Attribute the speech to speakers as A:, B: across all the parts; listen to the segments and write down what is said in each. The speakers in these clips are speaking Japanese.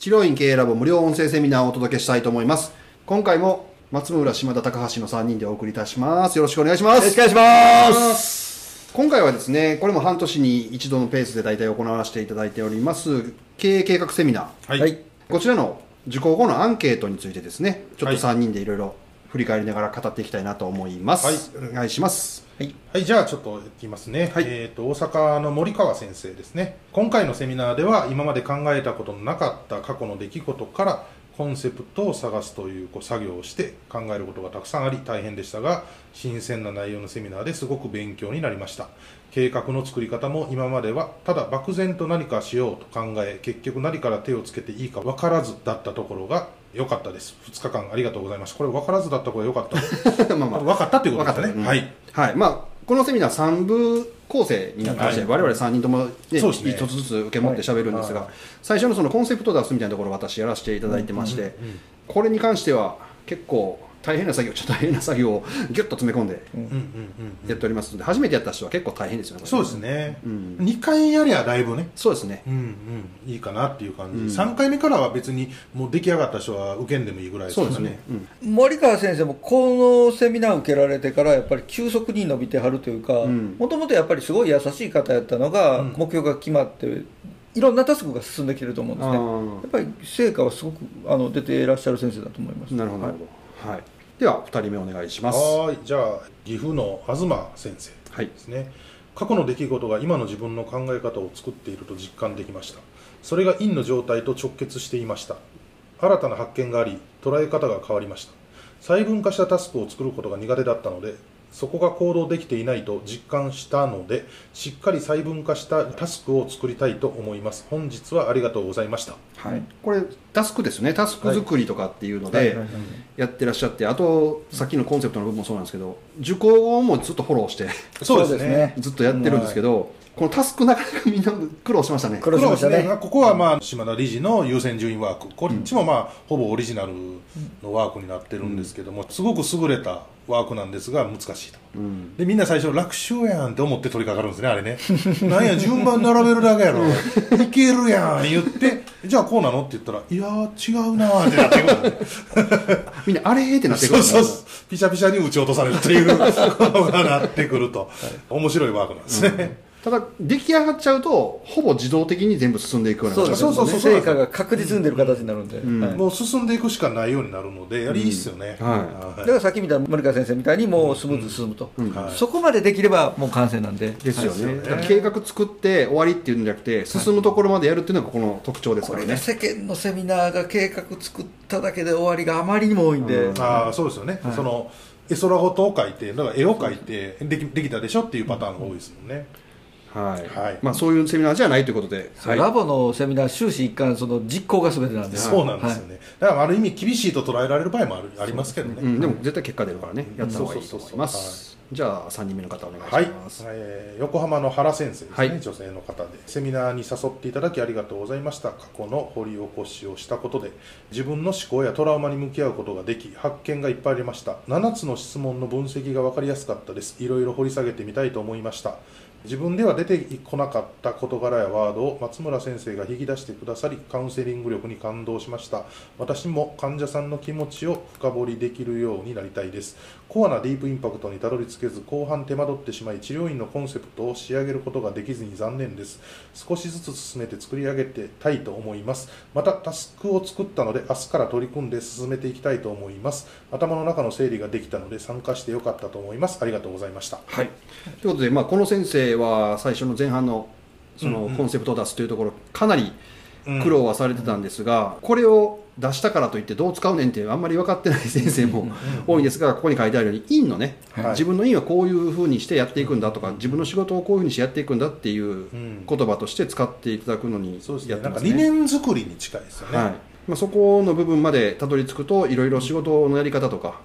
A: 治療院経営ラボ無料音声セミナーをお届けしたいと思います。今回も松村島田高橋の3人でお送りいたします。よろしくお願いします。
B: よろしくお願いします。
A: 今回はですねこれも半年に一度のペースで大体行わせていただいております経営計画セミナー。
B: はい、はい、
A: こちらの受講後のアンケートについてですねちょっと3人でいろいろ振り返りながら語っていきたいなと思います、はい、お願いします。
C: はい、はい、じゃあちょっといきますね、はい、えーと、大阪の森川先生ですね。今回のセミナーでは今まで考えたことのなかった過去の出来事からコンセプトを探すというこう作業をして考えることがたくさんあり大変でしたが新鮮な内容のセミナーですごく勉強になりました。計画の作り方も今まではただ漠然と何かしようと考え結局何から手をつけていいか分からずだったところが良かったです。2日間ありがとうございました。これ分からずだった方が良かった。まあ、まあ、分かったということですね、うん、
A: はい、はい、まあこのセミナー3部構成になってまして、はい、我々3人とも、ね、ね。一つずつ受け持って喋るんですが、はい、最初のそのコンセプトを出すみたいなところを私やらせていただいてまして、うんうんうん、これに関しては結構大変な作業ちょっと大変な作業をギュッと詰め込んでやっておりますので初めてやった人は結構大変ですよね
C: そうですね、うん、2回やりゃだいぶね。
A: そうですね、
C: うんうん、いいかなっていう感じ、うん、3回目からは別にもう出来上がった人は受けんでもいいぐらいです
A: からね、
B: うん、森川先生もこのセミナー受けられてからやっぱり急速に伸びてはるというかもともとやっぱりすごい優しい方やったのが、目標が決まっていろんなタスクが進んできてると思うんですね。やっぱり成果はすごくあの出ていらっしゃる先生だと思います。
A: なるほど、はいはい、では2人目お願いします。
C: はい。じゃあ岐阜の東先生ですね、はい、過去の出来事が今の自分の考え方を作っていると実感できました。それが陰の状態と直結していました。新たな発見があり捉え方が変わりました。細分化したタスクを作ることが苦手だったのでそこが行動できていないと実感したのでしっかり細分化したタスクを作りたいと思います。本日はありがとうございました、
A: はい、これタスクですね。タスク作りとかっていうのでやってらっしゃってあとさっきのコンセプトの部分もそうなんですけど受講後もずっとフォローして
C: そうですね。
A: ずっとやってるんですけど、このタスクなかなかみんな苦労しましたね。
B: 苦労しましたね。
C: ここはまあ島田理事の優先順位ワーク。こっちもまあほぼオリジナルのワークになってるんですけどもすごく優れたワークなんですが難しいと、うん、でみんな最初楽勝やんって思って取り掛かるんですねあれね。なんや順番並べるだけやろ。いけるやん言ってじゃあこうなのって言ったらいや違うなってなってくる。
A: みんなあれってなってくる。
C: そうそうピシャピシャに撃ち落とされるっていうことがなってくると、はい、面白いワークなんですね、うん
A: ただ出来上がっちゃうとほぼ自動的に全部進んでいくような
B: そうそうそうそう成果が確実に出る形になるんで、
C: うん。はい、もう進んでいくしかないようになるのでやりいいっすよね、
A: うんはい、
B: だからさっき見た森川先生みたいにもうスムーズ進むと、うん。はい、そこまでできればもう完成なんで。
A: ですよね,、計画作って終わりっていうんじゃなくて進むところまでやるっていうのがこの特徴ですからね。
B: 世間のセミナーが計画作っただけで終わりがあまりにも多いんで、
C: ああそうですよね、その絵空事を描いてだから絵を描いてできできたでしょっていうパターンが多いですもんね、
A: はい、はい、まあ、そういうセミナーじゃないということで、
B: はい、ラボのセミナー終始一貫その実行が全てなんで。
C: そうなんですよね、はい、だからある意味厳しいと捉えられる場合もあるありますけどね、
A: うん、でも絶対結果出るからね。やった方がいいと思います。じゃあ3人目の方お願いします、
C: はい。えー、横浜の原先生ですね、女性の方で。セミナーに誘っていただきありがとうございました。過去の掘り起こしをしたことで自分の思考やトラウマに向き合うことができ発見がいっぱいありました。7つの質問の分析が分かりやすかったです。いろいろ掘り下げてみたいと思いました自分では出てこなかった事柄やワードを松村先生が引き出してくださりカウンセリング力に感動しました。私も患者さんの気持ちを深掘りできるようになりたいです。コアなディープインパクトにたどり着けず後半手間取ってしまい治療院のコンセプトを仕上げることができずに残念です。少しずつ進めて作り上げてたいと思います。またタスクを作ったので明日から取り組んで進めていきたいと思います。頭の中の整理ができたので参加してよかったと思います。ありがとうございました。
A: はい。ということで、まあ、この先生は最初の前半のそのコンセプトを出すというところかなり苦労はされてたんですが、これを出したからといってどう使うねんってあんまり分かってない先生も多いんですがここに書いてあるように院のね、自分の院はこういうふうにしてやっていくんだとか自分の仕事をこういうふうにしてやっていくんだっていう言葉として使っていただくのにやってますね。
C: 理念作りに近いですよね、
A: はいまあ、そこの部分までたどり着くといろいろ仕事のやり方とか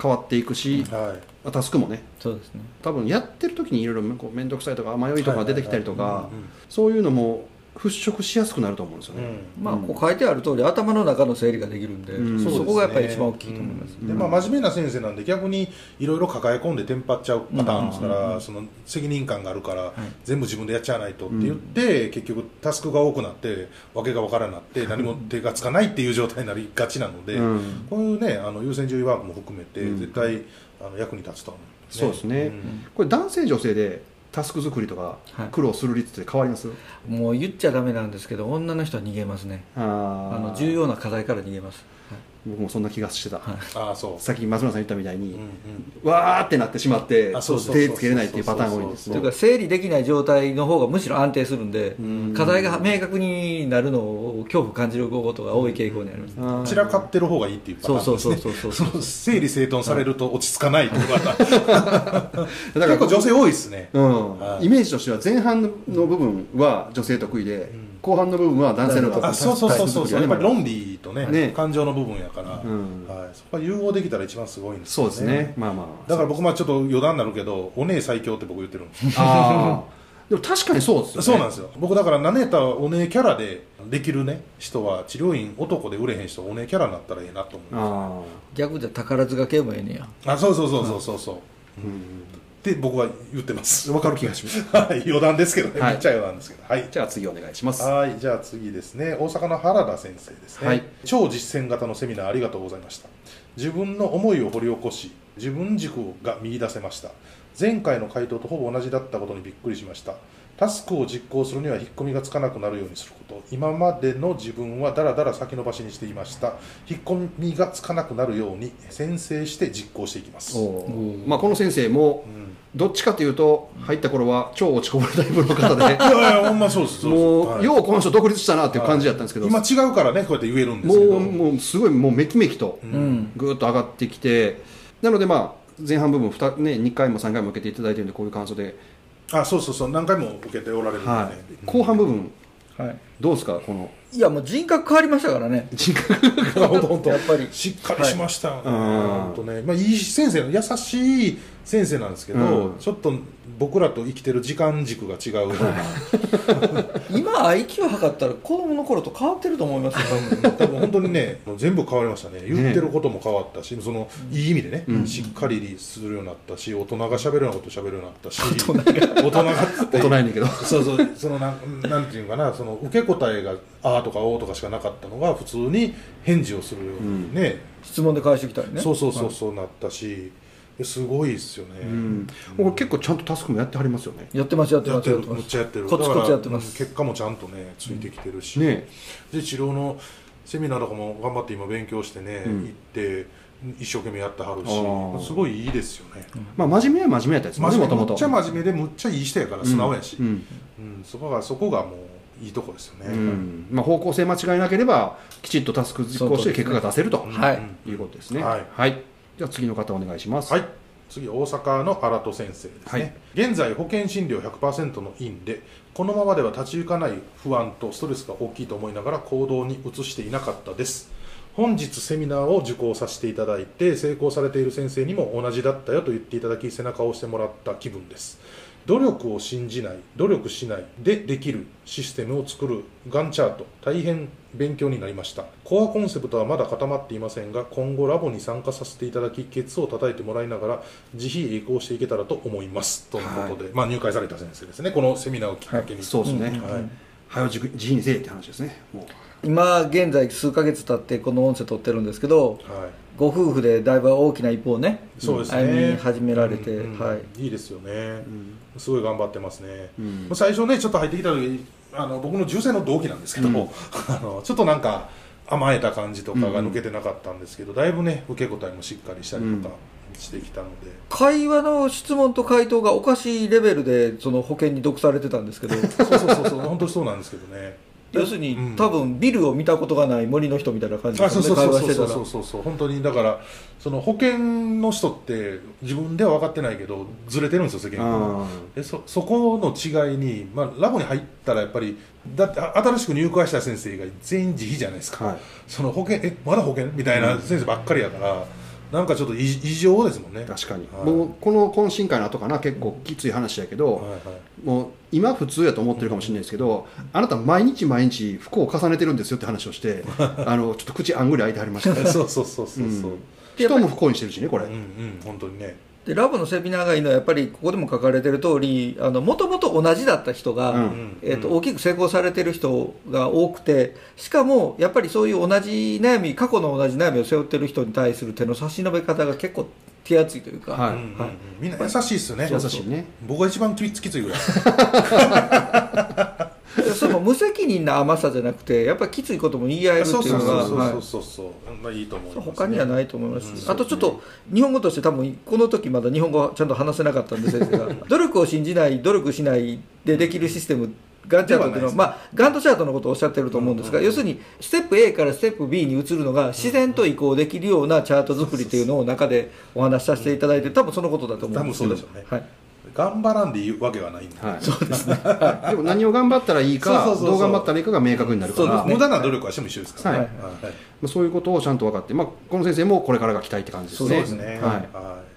A: 変わっていくし、はい、タスクもね
B: そうですね。
A: 多分やってる時にいろいろ面倒くさいとか迷いとか出てきたりとかそういうのも払拭しやすくなると思うんですよね、
B: うん、まあこう書いてある通り頭の中の整理ができるんで、うん、そこがやっぱり一番大きいと思います、
C: でまあ、真面目な先生なんで逆にいろいろ抱え込んでテンパっちゃうパターンですから、その責任感があるから、全部自分でやっちゃわないとって言って、結局タスクが多くなって訳が分からなくなって何も手がつかないっていう状態になりがちなので、こういうねあの優先順位ワークも含めて絶対あの役に立つと思う、
A: ね、そうですね、これ男性女性でタスク作りとか苦労する率って変わります、は
B: い、もう言っちゃだめなんですけど女の人は逃げますね。あの重要な課題から逃げます
A: 僕もそんな気がしてた、はい、
C: あそう。
A: さっき松村さん言ったみたいに、うんうん、わーってなってしまって手つけれないっていうパターンが多いんです
B: というか整理できない状態の方がむしろ安定するんで課題が明確になるのを恐怖感じることが多い傾向にありま
C: す。散らかってる方がいいっていうパターンですね。そうそうそうそう整理整頓されると落ち着かないとか だから結構女性多いですね、
A: うん、はい、イメージとしては前半の部分は女性得意で、うん後半の部分は男性の
C: あそうそうそうそう。そうやっぱり論理とね、ね、感情の部分やから、うん、はい、そこは融合できたら一番すごいんです
A: よね。そうですね。まあまあ。
C: だから僕まあちょっと余談になるけどお姉最強って僕言ってるんです。
A: ああでも確かにそうですよ、ね、
C: そうなんですよ。僕だから何やったらお姉キャラでできるね人は治療院男で売れへん人お姉キャラになったらええなと思います
B: 逆じゃ宝塚系もええね
C: や。あそうそうそうそうそうそう、うんって僕は言ってます。
A: 分かる気がします。
C: はい。余談ですけどね、はい、めっちゃ余談ですけど。はい。
A: じゃあ次お願いします。
C: はい。じゃあ次ですね。大阪の原田先生ですね、はい、超実践型のセミナーありがとうございました。自分の思いを掘り起こし自分軸が見出せました。前回の回答とほぼ同じだったことにびっくりしましたタスクを実行するには引っ込みがつかなくなるようにすること。今までの自分はだらだら先延ばしにしていました。引っ込みがつかなくなるように先生して実行していきます、
A: まあ、この先生も、どっちかというと入った頃は超落ちこぼれタイプの方で。い
C: やいやほんまそうです
A: もう、ようこの人独立したなっていう感じだったんですけど、
C: 今違うからねこうやって言えるんですけ
A: ど。もうもうすごいもうめきめきとぐっと上がってきて、なのでまあ前半部分 2,、ね、2回も3回も受けていただいてるんでこういう感想で
C: あそうそうそう。何回も受けておられるんで、ね。は
A: い、後半部分、はい、どうですかこの？
B: いやもう人格変わりましたからね。
A: 人格が
C: 本当やっぱり。しっかりしましたよね、はい、本当ね。まあいい先生の優しい先生なんですけど、うん、ちょっと僕らと生きてる時間軸が違う
B: 今 IQ を測ったら子供の頃と変わってると思いますよ
C: 多分本当にね全部変わりましたね。言ってることも変わったし、ね、そのいい意味でね、うん、しっかりするようになったし大人が喋るようなこと喋るようになったし大人が。大人が
A: 大人やねんけど。
C: そうそう。そのなんなんていうかなその受け答えが「あ」とか「お」とかしかなかったのが普通に返事をするようにね、うん、
B: 質問で返してきたりね。
C: そうそうそうそうなったし、すごいですよね、うん、
A: 僕結構ちゃんとタスクもやってはりますよね。
B: やってますやってます
C: やってめっちゃやってる。
B: コツコツやってます。
C: 結果もちゃんとねついてきてるし、ね、で治療のセミナーとかも頑張って今勉強してね、うん、行って一生懸命やってはるし。すごいいいですよね、
A: まあ真面目は真面目やったです
C: もともとむっちゃ真面目でむっちゃいい人やから素直やし、うん。そこがそこがもういいとこですよね、
A: まあ、方向性間違いなければきちっとタスク実行して結果が出せると、い。うことですね。はい、はい。じゃあ次の方お願いします。
C: はい。次大阪の新戸先生ですね、はい、現在保険診療100%の院でこのままでは立ち行かない不安とストレスが大きいと思いながら行動に移していなかったです。本日セミナーを受講させていただいて成功されている先生にも同じだったよと言っていただき背中を押してもらった気分です努力を信じない努力しないでできるシステムを作るガンチャート大変勉強になりました。コアコンセプトはまだ固まっていませんが今後ラボに参加させていただきケツを叩いてもらいながら自費栄光していけたらと思います。ということで、はい、まあ、入会された先生ですね。このセミナーをきっかけに、はい、
A: そうですね、はい、早自自費にせえって話ですね。
B: 今現在数か月経ってこの音声取ってるんですけど、はい。ご夫婦でだいぶ大きな一歩をね
C: そうですね。
B: 歩み始められて、うんうん、は
C: い、いいですよね、うん、すごい頑張ってますね、うん、最初ねちょっと入ってきた時あの僕の重生の同期なんですけども、うん、あのちょっとなんか甘えた感じとかが抜けてなかったんですけど、だいぶね受け答えもしっかりしたりとか、してきたので。
B: 会話の質問と回答がおかしいレベルでその保険に読されてたんですけど。
C: そうそうそうそう。本当そうなんですけどね。
B: 要するに、うん、多分ビルを見たことがない森の人みたいな感じ
C: で、ね、そうそうそうそうそう。そう本当にだからその保険の人って自分では分かってないけどずれてるんですよ世間でそそこの違いに、まあ、ラボに入ったらやっぱりだって新しく入会した先生が全員自費じゃないですか、はい、その保険えまだ保険？みたいな先生ばっかりやから、なんかちょっと異常ですもんね。
A: 確かに、はい、もうこの懇親会の後かな結構きつい話やけど、はいはい、もう今普通やと思ってるかもしれないですけど、うん、あなた毎日毎日不幸を重ねてるんですよって話をして あのちょっと口あんぐり開いてはりました、
C: ね、そうそうそうそうそう、うん、
A: 人も不幸にしてるしねこれ。うんうん
C: 本当にね
B: でラボのセミナーがいいのはやっぱりここでも書かれてる通りもともと同じだった人が、うん、えーと、大きく成功されてる人が多くてしかもやっぱりそういう同じ悩み過去の同じ悩みを背負ってる人に対する手の差し伸べ方が結構手厚いというか、はい、はい、
C: みんな優しいっすね。
A: 優しいね。
C: 僕が一番きついぐらい
B: 無責任な甘さじゃなくてやっぱりきついことも言い合えるっていうのが
C: そうそうそうまあい。いと思います、
B: ね、他にはないと思います、うん、あとちょっと日本語として多分この時まだ日本語ちゃんと話せなかったんですが。努力を信じない努力しないでできるシステムガンチャートっていうのは、まあ、ガントチャートのことをおっしゃってると思うんですが、要するに、ステップ A からステップ B に移るのが自然と移行できるようなチャート作りっていうのを中でお話しさせていただいて、多分そのことだと思うんですけど。多分そうでしょうね。はい
C: 頑張らんでいいわけがないんで、
B: はい、そうですね、
A: はい、でも何を頑張ったらいいかどう頑張ったらいいかが明確になるから、
C: ね、無駄な努力はしても一緒ですから、ね、はい。
A: はい、そういうことをちゃんと分かって、まあ、この先生もこれからが期待って感じですね。そうですね、はい、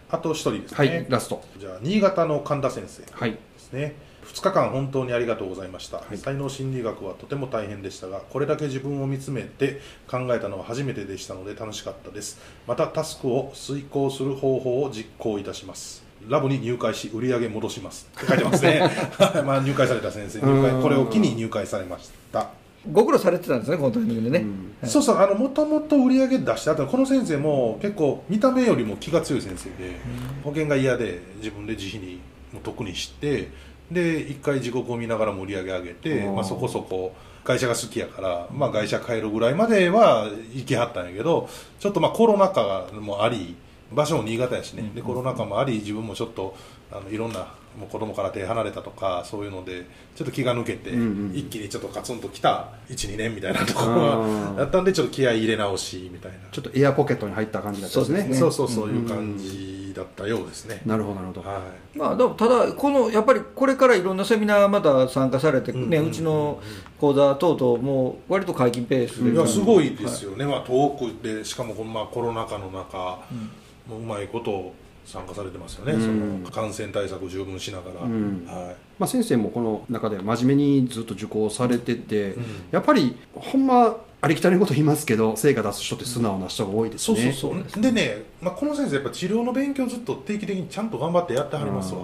C: あと一人ですね、
A: はい、ラスト。
C: じゃあ新潟の神田先生ですね、はい2日間本当にありがとうございました、はい、才能心理学はとても大変でしたがこれだけ自分を見つめて考えたのは初めてでしたので楽しかったです。またタスクを遂行する方法を実行いたしますラボに入会し売り上げ戻します。って書いてますね。まあ入会された先生入会これを機に入会されました。
B: ご苦労されてたんですねこのタイミングでね、うん。
C: はい、そうそう。あのもともと売り上げ出した後この先生も結構見た目よりも気が強い先生で、うん、保険が嫌で自分で自費にも特にしてで一回地獄を見ながら盛り上げ上げて、まあ、そこそこ会社が好きやから、まあ、会社帰るぐらいまでは行きはったんやけどちょっとまあコロナ禍もあり場所も新潟やしね。でコロナ禍もあり自分もちょっとあのいろんなもう子供から手離れたとかそういうのでちょっと気が抜けて、一気にちょっとカツンときた12年みたいなところがやったんでちょっと気合い入れ直しみたいな。
A: ちょっとエアポケットに入った感じだったですね。
C: そうそうそういう感じだったようですね、
A: なるほど。なるほど、
B: はい、まあでもただこのやっぱりこれからいろんなセミナーまた参加されてね、うちの講座等々も割と解禁ペースで、
C: いやすごいですよね、はい、まあ遠くでしかもまあコロナ禍の中、うんもううまいこと参加されてますよね、うん、その感染対策を十分しながら、うん、はい。
A: まあ、先生もこの中で真面目にずっと受講されてて、うん、やっぱりほんまありきたりなこと言いますけど成果出す人って素直な人が多いですね、
C: そうそうそう。でね、まあ、この先生やっぱ治療の勉強ずっと定期的にちゃんと頑張ってやってはりますわ。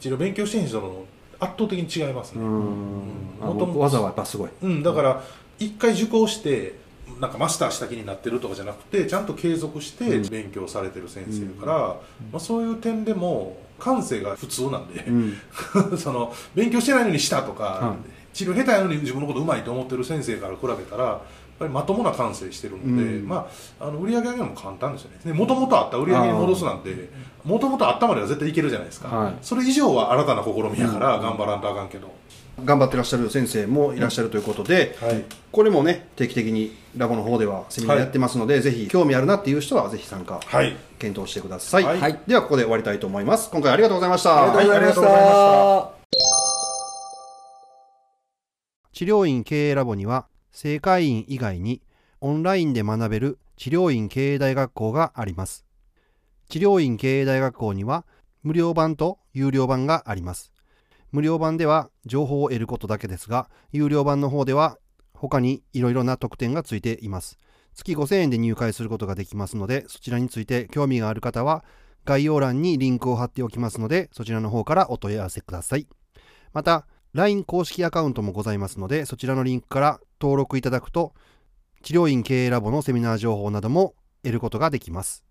C: 治療勉強してへん人の圧倒的に違いますね、うん、
A: 技はやっぱすごい、
C: うん、だから一回受講してなんかマスターした気になってるとかじゃなくてちゃんと継続して勉強されてる先生から、まあ、そういう点でも感性が普通なんで、その勉強してないのにしたとか、治療下手やのに自分のことうまいと思ってる先生から比べたらやっぱりまともな感性してるので、うん、まあ、あの売り上げ上げるのも簡単ですよね。もともとあった売り上げに戻すなんてもともとあったまでは絶対いけるじゃないですか、はい、それ以上は新たな試みやから頑張らんとあかんけど。
A: 頑張ってらっしゃる先生もいらっしゃるということで、はい、これもね定期的にラボの方ではセミナーやってますので、はい、ぜひ興味あるなっていう人はぜひ参加、はい、検討してください、はい、ではここで終わりたいと思います。今回ありがとうございました。
B: ありがとうございました、
A: 治療院経営ラボには正会員以外にオンラインで学べる治療院経営大学校があります。治療院経営大学校には無料版と有料版があります無料版では情報を得ることだけですが、有料版の方では他にいろいろな特典がついています。月5000円で入会することができますので、そちらについて興味がある方は、概要欄にリンクを貼っておきますので、そちらの方からお問い合わせください。また、LINE 公式アカウントもございますので、そちらのリンクから登録いただくと、治療院経営ラボのセミナー情報なども得ることができます。